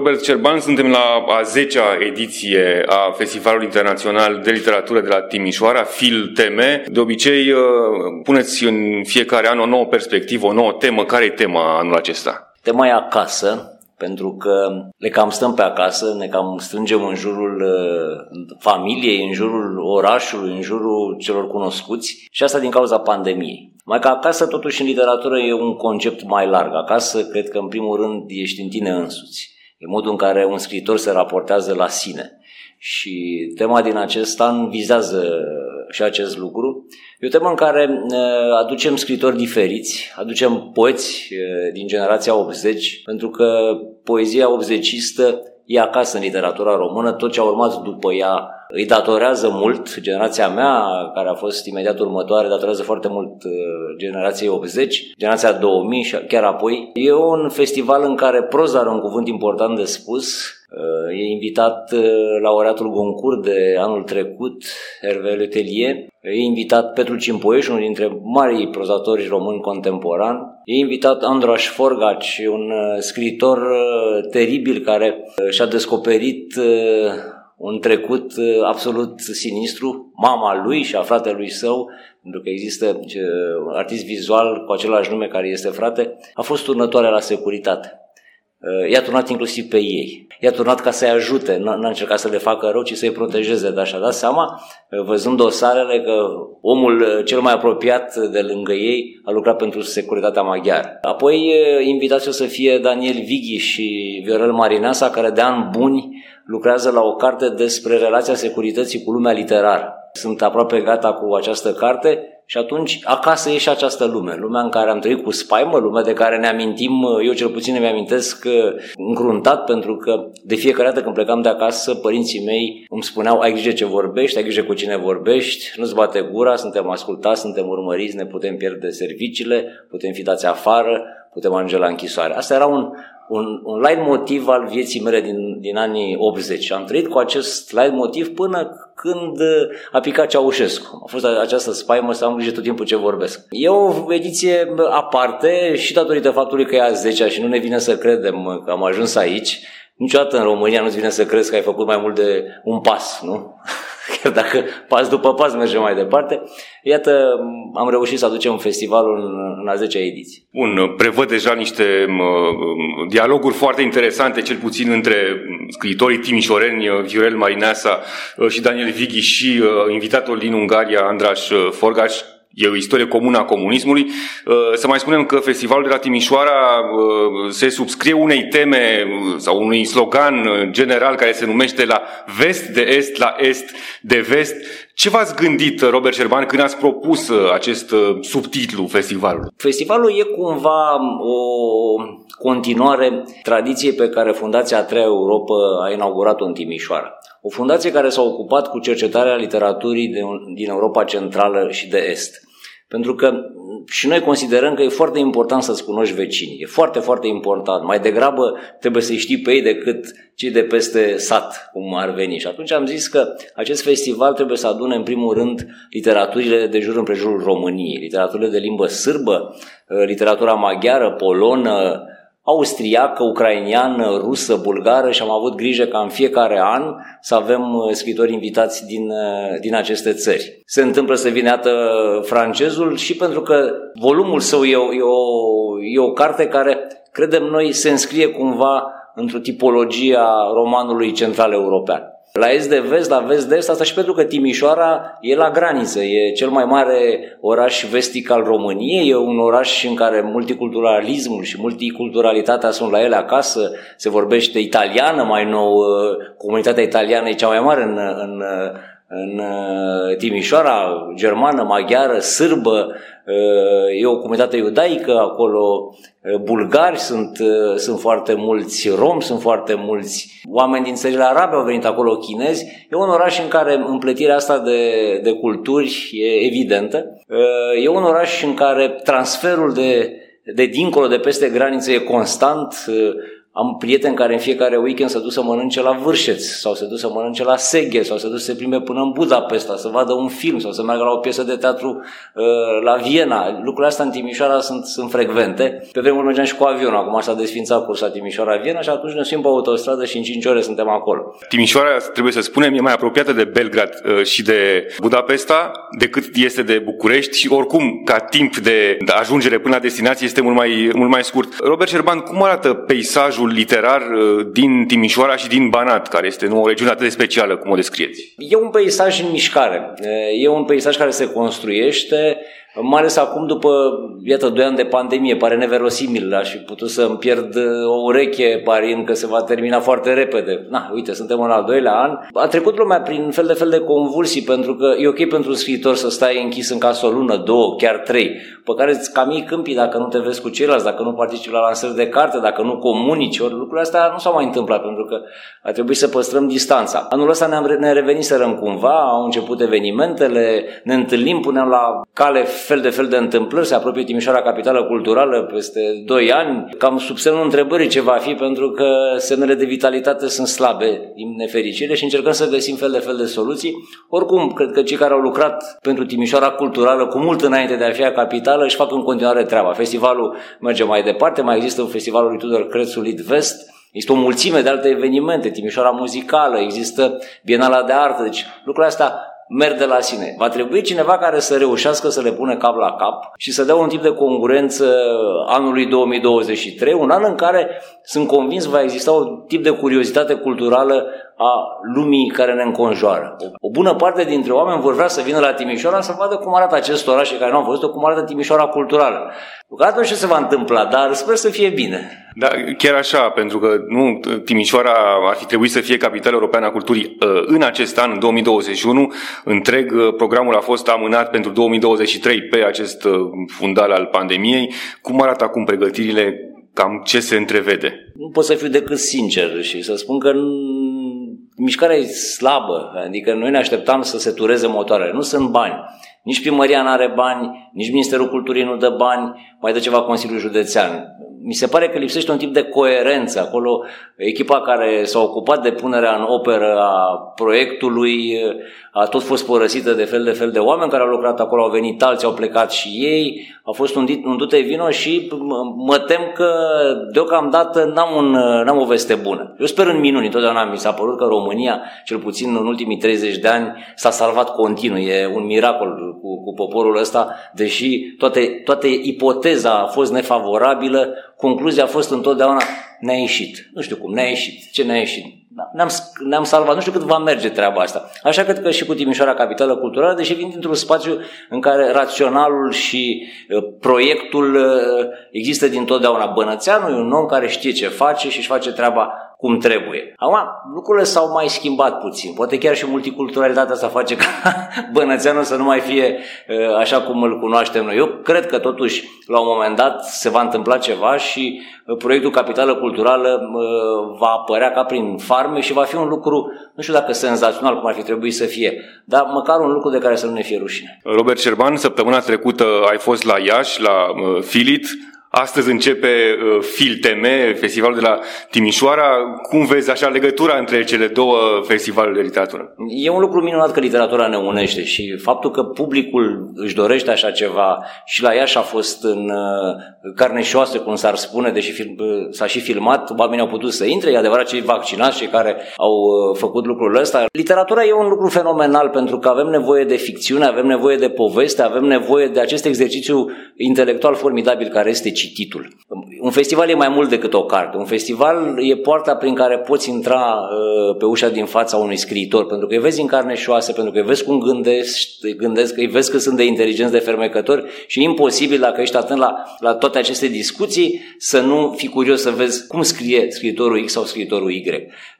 Robert Cerban, suntem la a 10-a ediție a Festivalului Internațional de Literatură de la Timișoara, FIL Teme. De obicei, uh, puneți în fiecare an o nouă perspectivă, o nouă temă. Care e tema anul acesta? Tema e acasă, pentru că le cam stăm pe acasă, ne cam strângem în jurul uh, familiei, în jurul orașului, în jurul celor cunoscuți și asta din cauza pandemiei. Mai că acasă, totuși, în literatură e un concept mai larg. Acasă, cred că, în primul rând, ești în tine însuți. E modul în care un scriitor se raportează la sine. Și tema din acest an vizează și acest lucru. E o temă în care aducem scritori diferiți, aducem poeți din generația 80, pentru că poezia 80istă e acasă în literatura română, tot ce a urmat după ea îi datorează mult, generația mea, care a fost imediat următoare, datorează foarte mult uh, generației 80, generația 2000 și chiar apoi. E un festival în care proza are un cuvânt important de spus, uh, E invitat uh, laureatul Goncourt de anul trecut, Hervé Letelier. E invitat Petru Cimpoieș, unul dintre marii prozatori români contemporani. E invitat Androș Forgaci, un scriitor teribil care și-a descoperit un trecut uh, absolut sinistru, mama lui și a fratelui său, pentru că există uh, artist vizual cu același nume care este frate, a fost turnătoare la securitate. Uh, i-a turnat inclusiv pe ei. I-a turnat ca să-i ajute, nu a încercat să le facă rău, ci să-i protejeze. Dar și-a dat seama, văzând dosarele, că omul cel mai apropiat de lângă ei a lucrat pentru securitatea maghiară. Apoi invitați o să fie Daniel Vighi și Viorel Marineasa, care de ani buni lucrează la o carte despre relația securității cu lumea literară. Sunt aproape gata cu această carte și atunci acasă e și această lume, lumea în care am trăit cu spaimă, lumea de care ne amintim, eu cel puțin îmi amintesc încruntat pentru că de fiecare dată când plecam de acasă, părinții mei îmi spuneau ai grijă ce vorbești, ai grijă cu cine vorbești, nu-ți bate gura, suntem ascultați, suntem urmăriți, ne putem pierde serviciile, putem fi dați afară, putem ajunge la închisoare. Asta era un, un, un light motiv al vieții mele din, din anii 80. Am trăit cu acest light motiv până când a picat Ceaușescu. A fost această spaimă să am grijă tot timpul ce vorbesc. E o ediție aparte și datorită faptului că e a 10 și nu ne vine să credem că am ajuns aici. Niciodată în România nu-ți vine să crezi că ai făcut mai mult de un pas, nu? chiar dacă pas după pas mergem mai departe. Iată, am reușit să aducem festivalul în, în a 10-a ediție. Bun, prevăd deja niște dialoguri foarte interesante, cel puțin între scriitorii timișoreni, Viorel Marineasa uh, și Daniel Vighi și uh, invitatul din Ungaria, Andraș Forgaș, e o istorie comună a comunismului. Uh, să mai spunem că festivalul de la Timișoara uh, se subscrie unei teme uh, sau unui slogan general care se numește la vest de est, la est de vest. Ce v-ați gândit, Robert Șerban, când ați propus acest subtitlu festivalului? Festivalul e cumva o continuare tradiției pe care Fundația a Treia Europa a inaugurat-o în Timișoara. O fundație care s-a ocupat cu cercetarea literaturii de, din Europa Centrală și de Est. Pentru că și noi considerăm că e foarte important să-ți cunoști vecinii. E foarte, foarte important. Mai degrabă trebuie să-i știi pe ei decât cei de peste sat, cum ar veni. Și atunci am zis că acest festival trebuie să adune în primul rând literaturile de jur împrejurul României, literaturile de limbă sârbă, literatura maghiară, polonă, austriacă, ucrainiană, rusă, bulgară și am avut grijă ca în fiecare an să avem uh, scritori invitați din, uh, din aceste țări. Se întâmplă să vină atât francezul și pentru că volumul său e o, e, o, e o carte care, credem noi, se înscrie cumva într-o tipologie a romanului central european. La est de vest, la vest de est, asta și pentru că Timișoara e la graniță, e cel mai mare oraș vestic al României, e un oraș în care multiculturalismul și multiculturalitatea sunt la ele acasă, se vorbește italiană mai nou, comunitatea italiană e cea mai mare în, în, în Timișoara, germană, maghiară, sârbă, e o comunitate iudaică acolo, bulgari sunt, sunt foarte mulți, romi sunt foarte mulți, oameni din țările arabe au venit acolo, chinezi. E un oraș în care împletirea asta de, de culturi e evidentă. E un oraș în care transferul de, de dincolo, de peste granițe e constant. Am prieteni care în fiecare weekend se duc să mănânce la Vârșeț sau se duc să mănânce la Seghe sau se duc să se plimbe până în Budapesta să vadă un film sau să meargă la o piesă de teatru uh, la Viena. Lucrurile astea în Timișoara sunt, sunt frecvente. Pe vremuri mergeam și cu avionul, acum s-a desfințat cursa Timișoara-Viena și atunci ne suim pe autostradă și în 5 ore suntem acolo. Timișoara, trebuie să spunem, e mai apropiată de Belgrad uh, și de Budapesta decât este de București și oricum, ca timp de ajungere până la destinație este mult mai, mult mai scurt. Robert Șerban, cum arată peisajul literar uh, din Timișoara și din Banat, care este nu, o regiune atât de specială, cum o descrieți? E un peisaj în mișcare. E un peisaj care se construiește mai ales acum după, iată, 2 ani de pandemie, pare neverosimil, aș fi putut să îmi pierd uh, o ureche parind că se va termina foarte repede. Na, uite, suntem în al doilea an. A trecut lumea prin fel de fel de convulsii, pentru că e ok pentru un scriitor să stai închis în casă o lună, două, chiar trei, pe care îți camii câmpii dacă nu te vezi cu ceilalți, dacă nu participi la lansări de carte, dacă nu comunici, ori lucrurile astea nu s-au mai întâmplat, pentru că a trebuit să păstrăm distanța. Anul ăsta ne-am, ne revenit să răm cumva, au început evenimentele, ne întâlnim, punem la cale fel de fel de întâmplări, se apropie Timișoara capitală culturală peste 2 ani, cam sub semnul întrebării ce va fi, pentru că semnele de vitalitate sunt slabe din nefericire și încercăm să găsim fel de fel de soluții. Oricum, cred că cei care au lucrat pentru Timișoara culturală cu mult înainte de a fi a capitală își fac în continuare treaba. Festivalul merge mai departe, mai există un festivalul lui Tudor Crețul Lead Vest, Există o mulțime de alte evenimente, Timișoara muzicală, există Bienala de Artă, deci lucrurile astea merg de la sine. Va trebui cineva care să reușească să le pune cap la cap și să dea un tip de concurență anului 2023, un an în care sunt convins va exista un tip de curiozitate culturală a lumii care ne înconjoară. O bună parte dintre oameni vor vrea să vină la Timișoara să vadă cum arată acest oraș care nu au văzut-o, cum arată Timișoara culturală. Lucrat nu știu ce se va întâmpla, dar sper să fie bine. Da, chiar așa, pentru că nu, Timișoara ar fi trebuit să fie capitala europeană a culturii uh, în acest an, în 2021. Întreg uh, programul a fost amânat pentru 2023 pe acest uh, fundal al pandemiei. Cum arată acum pregătirile? Cam ce se întrevede? Nu pot să fiu decât sincer și să spun că mișcarea e slabă, adică noi ne așteptam să se tureze motoarele, nu sunt bani. Nici primăria nu are bani, nici Ministerul Culturii nu dă bani, mai dă ceva Consiliul Județean. Mi se pare că lipsește un tip de coerență. Acolo echipa care s-a ocupat de punerea în operă a proiectului a tot fost părăsită de fel de fel de oameni care au lucrat acolo, au venit alții, au plecat și ei, a fost un, un dute vino și mă tem că deocamdată n-am, un, n-am o veste bună. Eu sper în minuni, întotdeauna mi s-a părut că România, cel puțin în ultimii 30 de ani, s-a salvat continuu, e un miracol cu, cu poporul ăsta, deși toate, toate ipoteza a fost nefavorabilă, concluzia a fost întotdeauna ne-a ieșit. Nu știu cum, ne-a ieșit. Ce ne-a ieșit? Da, ne-am, ne-am salvat. Nu știu cât va merge treaba asta. Așa cred că și cu Timișoara Capitală Culturală, deși vin dintr-un spațiu în care raționalul și uh, proiectul uh, există dintotdeauna. Bănățeanul e un om care știe ce face și își face treaba cum trebuie. Acum, lucrurile s-au mai schimbat puțin. Poate chiar și multiculturalitatea să face ca Bănățeanul să nu mai fie uh, așa cum îl cunoaștem noi. Eu cred că totuși la un moment dat se va întâmpla ceva și uh, proiectul Capitală Culturală uh, va apărea ca prin farme și va fi un lucru, nu știu dacă senzațional cum ar fi trebuit să fie, dar măcar un lucru de care să nu ne fie rușine. Robert Șerban, săptămâna trecută ai fost la Iași, la Filit, Astăzi începe uh, FilTM, festivalul de la Timișoara. Cum vezi așa legătura între cele două festivaluri de literatură? E un lucru minunat că literatura ne unește și faptul că publicul își dorește așa ceva și la Iași a fost în uh, carne și oase, cum s-ar spune, deși film, uh, s-a și filmat, oamenii au putut să intre, e adevărat cei vaccinați, cei care au uh, făcut lucrul ăsta. Literatura e un lucru fenomenal pentru că avem nevoie de ficțiune, avem nevoie de poveste, avem nevoie de acest exercițiu intelectual formidabil care este cititul. Un festival e mai mult decât o carte. Un festival e poarta prin care poți intra uh, pe ușa din fața unui scriitor, pentru că îi vezi în carne și oase, pentru că îi vezi cum gândesc, gândesc îi vezi că sunt de inteligenți, de fermecători și e imposibil dacă ești atent la, la toate aceste discuții să nu fii curios să vezi cum scrie scriitorul X sau scriitorul Y.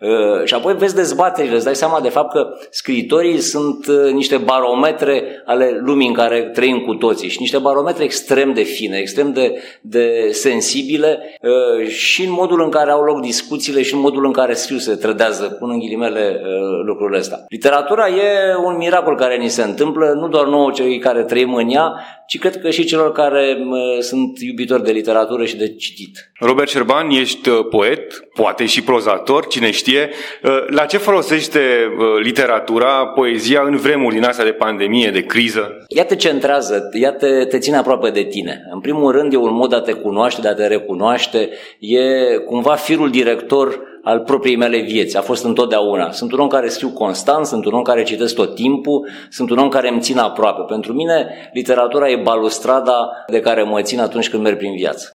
Uh, și apoi vezi dezbaterile, îți dai seama de fapt că scriitorii sunt uh, niște barometre ale lumii în care trăim cu toții și niște barometre extrem de fine, extrem de, de sensibile uh, și în modul în care au loc discuțiile și în modul în care scriu se trădează, pun în ghilimele uh, lucrurile astea. Literatura e un miracol care ni se întâmplă, nu doar nouă cei care trăim în ea, ci cred că și celor care sunt iubitori de literatură și de citit. Robert Șerban, ești uh, poet, poate și prozator, cine știe. Uh, la ce folosește uh, literatura, poezia în vremuri din astea de pandemie, de criză? Ea te centrează, ea te, te ține aproape de tine. În primul rând e un mod de a te cunoaște, de a te recunoaște, e cumva firul director al propriei mele vieți. A fost întotdeauna. Sunt un om care scriu constant, sunt un om care citesc tot timpul, sunt un om care îmi țin aproape. Pentru mine, literatura e balustrada de care mă țin atunci când merg prin viață.